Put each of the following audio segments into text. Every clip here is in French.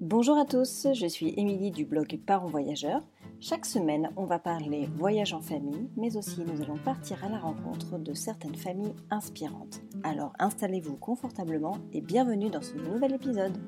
Bonjour à tous, je suis Émilie du blog Parents Voyageurs. Chaque semaine, on va parler voyage en famille, mais aussi nous allons partir à la rencontre de certaines familles inspirantes. Alors installez-vous confortablement et bienvenue dans ce nouvel épisode.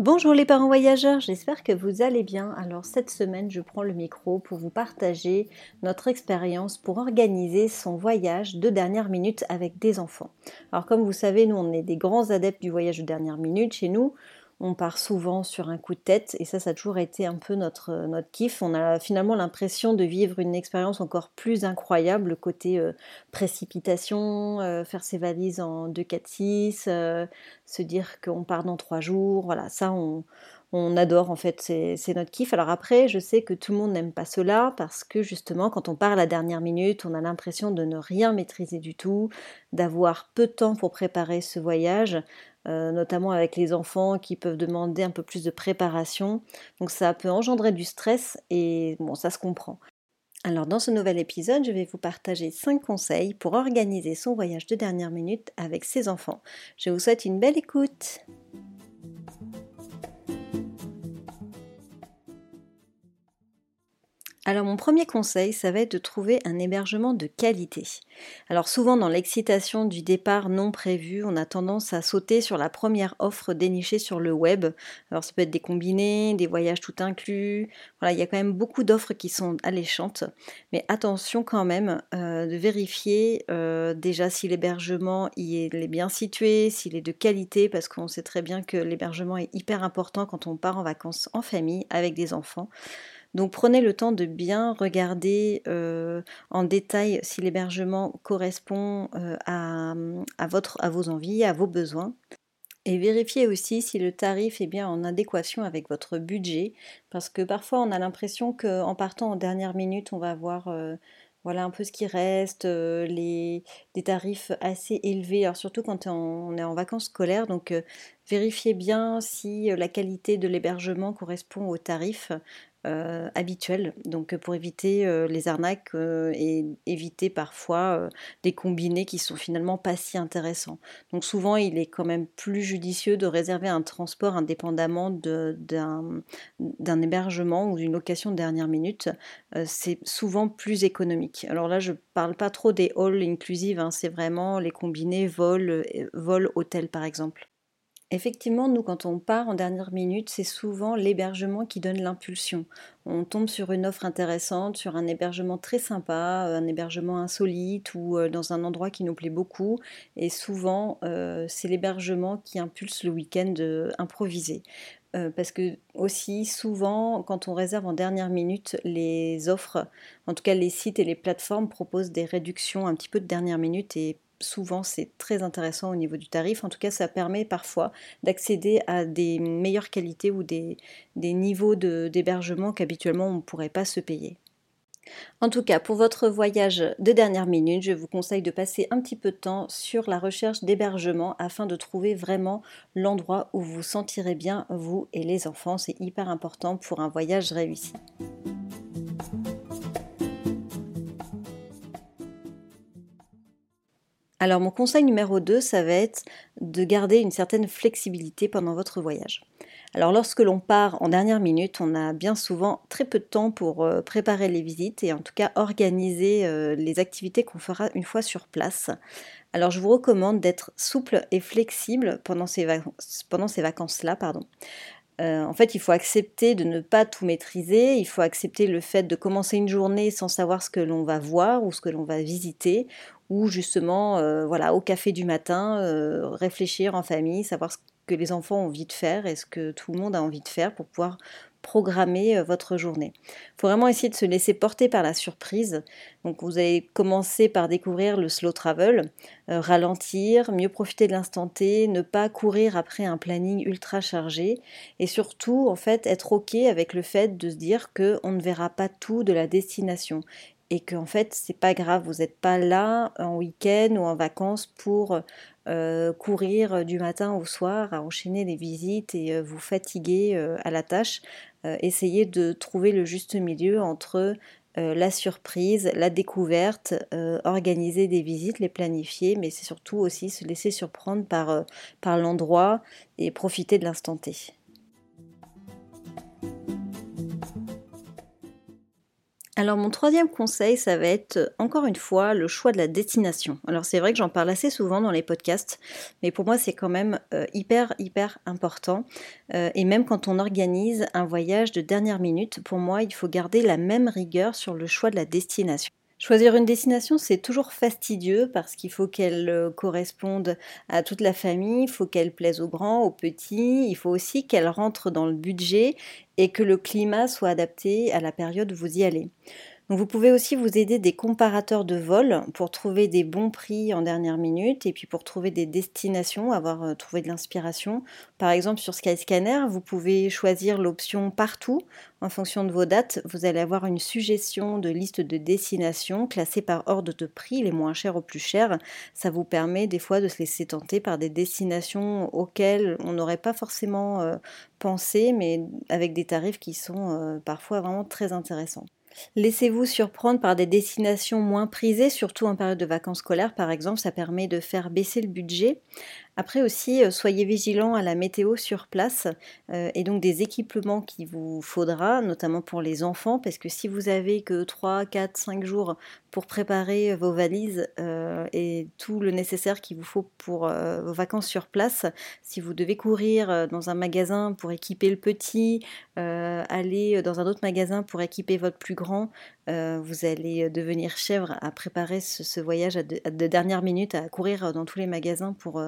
Bonjour les parents voyageurs, j'espère que vous allez bien. Alors cette semaine, je prends le micro pour vous partager notre expérience pour organiser son voyage de dernière minute avec des enfants. Alors comme vous savez, nous on est des grands adeptes du voyage de dernière minute chez nous on part souvent sur un coup de tête et ça, ça a toujours été un peu notre, notre kiff. On a finalement l'impression de vivre une expérience encore plus incroyable, côté euh, précipitation, euh, faire ses valises en 2, 4, 6, se dire qu'on part dans 3 jours. Voilà, ça, on, on adore en fait, c'est notre kiff. Alors après, je sais que tout le monde n'aime pas cela parce que justement, quand on part à la dernière minute, on a l'impression de ne rien maîtriser du tout, d'avoir peu de temps pour préparer ce voyage. Euh, notamment avec les enfants qui peuvent demander un peu plus de préparation. Donc ça peut engendrer du stress et bon, ça se comprend. Alors dans ce nouvel épisode, je vais vous partager 5 conseils pour organiser son voyage de dernière minute avec ses enfants. Je vous souhaite une belle écoute. Alors mon premier conseil, ça va être de trouver un hébergement de qualité. Alors souvent dans l'excitation du départ non prévu, on a tendance à sauter sur la première offre dénichée sur le web. Alors ça peut être des combinés, des voyages tout inclus. Voilà, il y a quand même beaucoup d'offres qui sont alléchantes. Mais attention quand même euh, de vérifier euh, déjà si l'hébergement y est, est bien situé, s'il est de qualité, parce qu'on sait très bien que l'hébergement est hyper important quand on part en vacances en famille avec des enfants. Donc prenez le temps de bien regarder euh, en détail si l'hébergement correspond euh, à, vos envies, à vos besoins. Et vérifiez aussi si le tarif est bien en adéquation avec votre budget, parce que parfois on a l'impression qu'en partant en dernière minute, on va avoir euh, voilà un peu ce qui reste, les, des tarifs assez élevés, alors surtout quand on est en vacances scolaires. Donc vérifiez bien si la qualité de l'hébergement correspond au tarif. Euh, habituel, donc pour éviter euh, les arnaques euh, et éviter parfois des combinés qui sont finalement pas si intéressants. Donc souvent il est quand même plus judicieux de réserver un transport indépendamment d'un hébergement ou d'une location de dernière minute. c'est souvent plus économique. Alors là je parle pas trop des halls inclusives, hein, c'est vraiment les combinés vol, vol hôtel par exemple. Effectivement, nous, quand on part en dernière minute, c'est souvent l'hébergement qui donne l'impulsion. On tombe sur une offre intéressante, sur un hébergement très sympa, euh, un hébergement insolite ou euh, dans un endroit qui nous plaît beaucoup. Et souvent, euh, c'est l'hébergement qui impulse le week-end improvisé. parce que aussi souvent quand on réserve en dernière minute les offres, en tout cas les sites et les plateformes proposent des réductions un petit peu de dernière minute et souvent c'est très intéressant au niveau du tarif. En tout cas, ça permet parfois d'accéder à des meilleures qualités ou des, niveaux d'hébergement qu'habituellement on ne pourrait pas se payer. En tout cas, pour votre voyage de dernière minute, je vous conseille de passer un petit peu de temps sur la recherche d'hébergement afin de trouver vraiment l'endroit où vous vous sentirez bien, vous et les enfants. C'est hyper important pour un voyage réussi. Alors mon conseil numéro 2, ça va être de garder une certaine flexibilité pendant votre voyage. Alors lorsque l'on part en dernière minute, on a bien souvent très peu de temps pour euh, préparer les visites et en tout cas organiser euh, les activités qu'on fera une fois sur place. Alors je vous recommande d'être souple et flexible pendant ces, vacances-là. Pardon. Euh, en fait, il faut accepter de ne pas tout maîtriser, il faut accepter le fait de commencer une journée sans savoir ce que l'on va voir ou ce que l'on va visiter, ou justement, euh, voilà, au café du matin, euh, réfléchir en famille, savoir ce que les enfants ont envie de faire et ce que tout le monde a envie de faire pour pouvoir programmer euh, votre journée. Il faut vraiment essayer de se laisser porter par la surprise. Donc vous allez commencer par découvrir le slow travel, ralentir, mieux profiter de l'instant T, ne pas courir après un planning ultra chargé et surtout en fait être ok avec le fait de se dire que on ne verra pas tout de la destination et qu'en fait c'est pas grave, vous n'êtes pas là en week-end ou en vacances pour euh, courir du matin au soir à enchaîner les visites et euh, vous fatiguer euh, à la tâche. essayez de trouver le juste milieu entre la surprise, la découverte, organiser des visites, les planifier, mais c'est surtout aussi se laisser surprendre par, par l'endroit et profiter de l'instant T. Alors mon troisième conseil, ça va être encore une fois le choix de la destination. Alors c'est vrai que j'en parle assez souvent dans les podcasts, mais pour moi c'est quand même euh, hyper hyper important. Euh, et même quand on organise un voyage de dernière minute, pour moi il faut garder la même rigueur sur le choix de la destination. Choisir une destination, c'est toujours fastidieux parce qu'il faut qu'elle euh, corresponde à toute la famille, il faut qu'elle plaise aux grands, aux petits, il faut aussi qu'elle rentre dans le budget et que le climat soit adapté à la période où vous y allez vous pouvez aussi vous aider des comparateurs de vol pour trouver des bons prix en dernière minute et puis pour trouver des destinations, avoir euh, trouvé de l'inspiration. Par exemple sur Skyscanner, vous pouvez choisir l'option partout en fonction de vos dates. Vous allez avoir une suggestion de liste de destinations classées par ordre de prix, les moins chers aux plus chers. Ça vous permet des fois de se laisser tenter par des destinations auxquelles on n'aurait pas forcément euh, pensé, mais avec des tarifs qui sont euh, parfois vraiment très intéressants. Laissez-vous surprendre par des destinations moins prisées, surtout en période de vacances scolaires par exemple, ça permet de faire baisser le budget. Après aussi, euh, soyez vigilants à la météo sur place euh, et donc des équipements qu'il vous faudra, notamment pour les enfants, parce que si vous avez que 3, 4, 5 jours pour préparer vos valises euh, et tout le nécessaire qu'il vous faut pour vos vacances sur place, si vous devez courir dans un magasin pour équiper le petit, aller dans un autre magasin pour équiper votre plus grand, vous allez devenir chèvre à préparer ce, voyage de, de, dernière minute, à courir dans tous les magasins pour,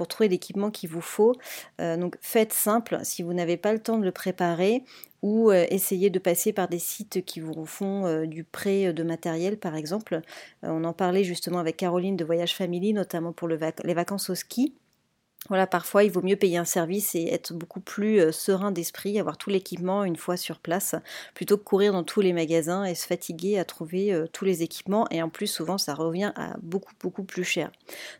pour trouver l'équipement qu'il vous faut. Euh, donc faites simple si vous n'avez pas le temps de le préparer ou euh, essayez de passer par des sites qui vous font euh, du prêt de matériel par exemple. on en parlait justement avec Caroline de Voyage Family, notamment pour les vacances au ski. Voilà, parfois il vaut mieux payer un service et être beaucoup plus euh, serein d'esprit, avoir tout l'équipement une fois sur place, plutôt que courir dans tous les magasins et se fatiguer à trouver euh, tous les équipements. Et en plus, souvent, ça revient à beaucoup, beaucoup plus cher.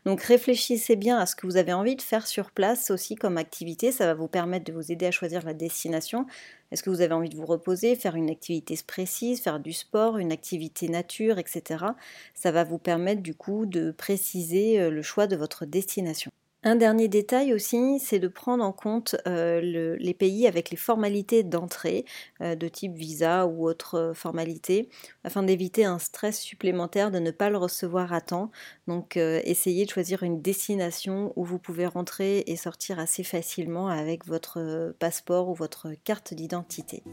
Donc réfléchissez bien à ce que vous avez envie de faire sur place aussi comme activité. Ça va vous permettre de vous aider à choisir la destination. Est-ce que vous avez envie de vous reposer, faire une activité précise, faire du sport, une activité nature, etc. Ça va vous permettre du coup de préciser euh, le choix de votre destination. Un dernier détail aussi, c'est de prendre en compte euh, les pays avec les formalités d'entrée, euh, de type visa ou autre euh, formalité, afin d'éviter un stress supplémentaire de ne pas le recevoir à temps. Donc essayez de choisir une destination où vous pouvez rentrer et sortir assez facilement avec votre passeport ou votre carte d'identité.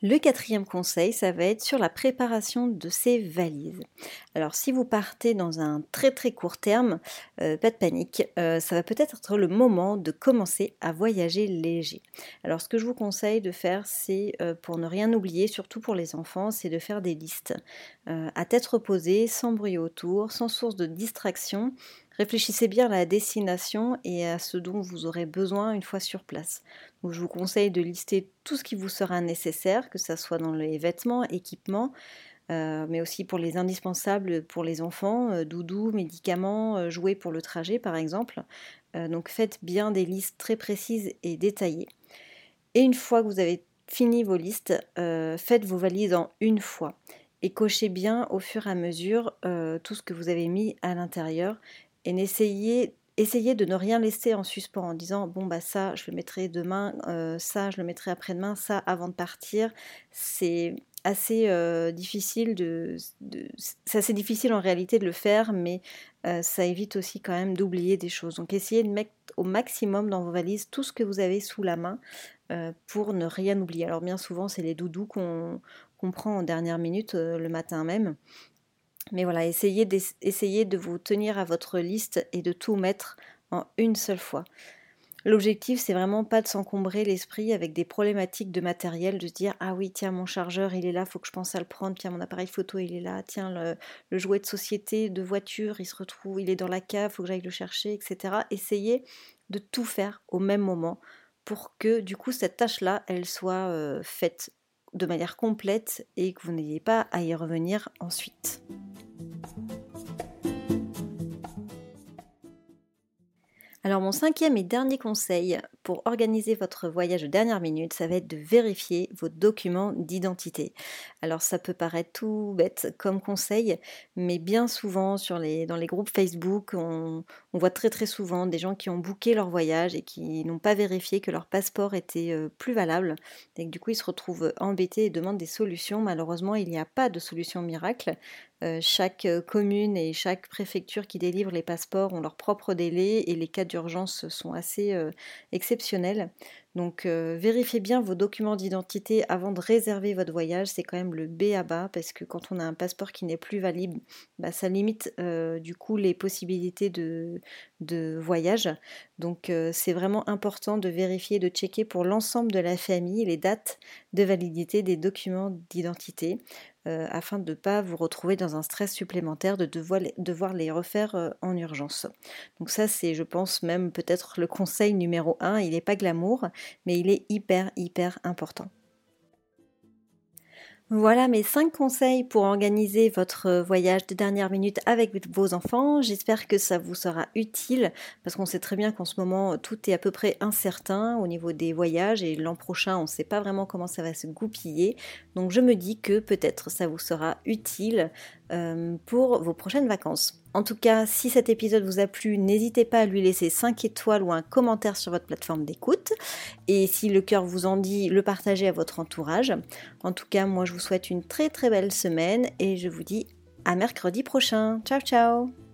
Le quatrième conseil, ça va être sur la préparation de ces valises. Alors si vous partez dans un très très court terme, euh, pas de panique, euh, ça va peut-être être le moment de commencer à voyager léger. Alors ce que je vous conseille de faire, c'est euh, pour ne rien oublier, surtout pour les enfants, c'est de faire des listes à tête reposée, sans bruit autour, sans source de distraction. Réfléchissez bien à la destination et à ce dont vous aurez besoin une fois sur place. Je vous conseille de lister tout ce qui vous sera nécessaire, que ce soit dans les vêtements, équipements, euh, mais aussi pour les indispensables pour les enfants, euh, doudous, médicaments, euh, jouets pour le trajet par exemple. donc faites bien des listes très précises et détaillées. Et une fois que vous avez fini vos listes, faites vos valises en une fois et cochez bien au fur et à mesure tout ce que vous avez mis à l'intérieur et n'essayez essayez de ne rien laisser en suspens en disant bon bah ça je le mettrai demain, euh, ça je le mettrai après-demain, ça avant de partir. C'est assez euh, difficile de, c'est assez difficile en réalité de le faire, mais euh, ça évite aussi quand même d'oublier des choses. Donc essayez de mettre au maximum dans vos valises tout ce que vous avez sous la main pour ne rien oublier. Alors bien souvent c'est les doudous qu'on prend en dernière minute le matin même. Mais voilà, essayez, de vous tenir à votre liste et de tout mettre en une seule fois. L'objectif, c'est vraiment pas de s'encombrer l'esprit avec des problématiques de matériel, de se dire ah oui tiens mon chargeur il est là, faut que je pense à le prendre, tiens mon appareil photo il est là, tiens le, jouet de société, de voiture, il se retrouve, il est dans la cave, faut que j'aille le chercher, etc. Essayez de tout faire au même moment pour que du coup cette tâche-là, elle soit euh, faite de manière complète et que vous n'ayez pas à y revenir ensuite. Alors mon cinquième et dernier conseil pour organiser votre voyage de dernière minute, ça va être de vérifier vos documents d'identité. Alors ça peut paraître tout bête comme conseil, mais bien souvent dans les groupes Facebook, on, voit très très souvent des gens qui ont booké leur voyage et qui n'ont pas vérifié que leur passeport était euh, plus valable. Que du coup ils se retrouvent embêtés et demandent des solutions. Malheureusement, il n'y a pas de solution miracle. Euh, chaque euh, commune et chaque préfecture qui délivre les passeports ont leur propre délai et les cas d'urgence sont assez euh, exceptionnels. Donc vérifiez bien vos documents d'identité avant de réserver votre voyage, c'est quand même le B à bas parce que quand on a un passeport qui n'est plus valide, bah, ça limite du coup les possibilités de, voyage. Donc c'est vraiment important de vérifier, de checker pour l'ensemble de la famille les dates de validité des documents d'identité. Euh, afin de ne pas vous retrouver dans un stress supplémentaire de devoir les, refaire euh, en urgence. Donc ça c'est je pense même peut-être le conseil numéro 1, il n'est pas glamour, mais il est hyper hyper important. Voilà mes 5 conseils pour organiser votre voyage de dernière minute avec vos enfants. J'espère que ça vous sera utile parce qu'on sait très bien qu'en ce moment tout est à peu près incertain au niveau des voyages et l'an prochain on ne sait pas vraiment comment ça va se goupiller. Donc je me dis que peut-être ça vous sera utile euh, pour vos prochaines vacances. En tout cas, si cet épisode vous a plu, n'hésitez pas à lui laisser 5 étoiles ou un commentaire sur votre plateforme d'écoute. Et si le cœur vous en dit, le partager à votre entourage. En tout cas, moi je vous souhaite une très très belle semaine et je vous dis à mercredi prochain. Ciao ciao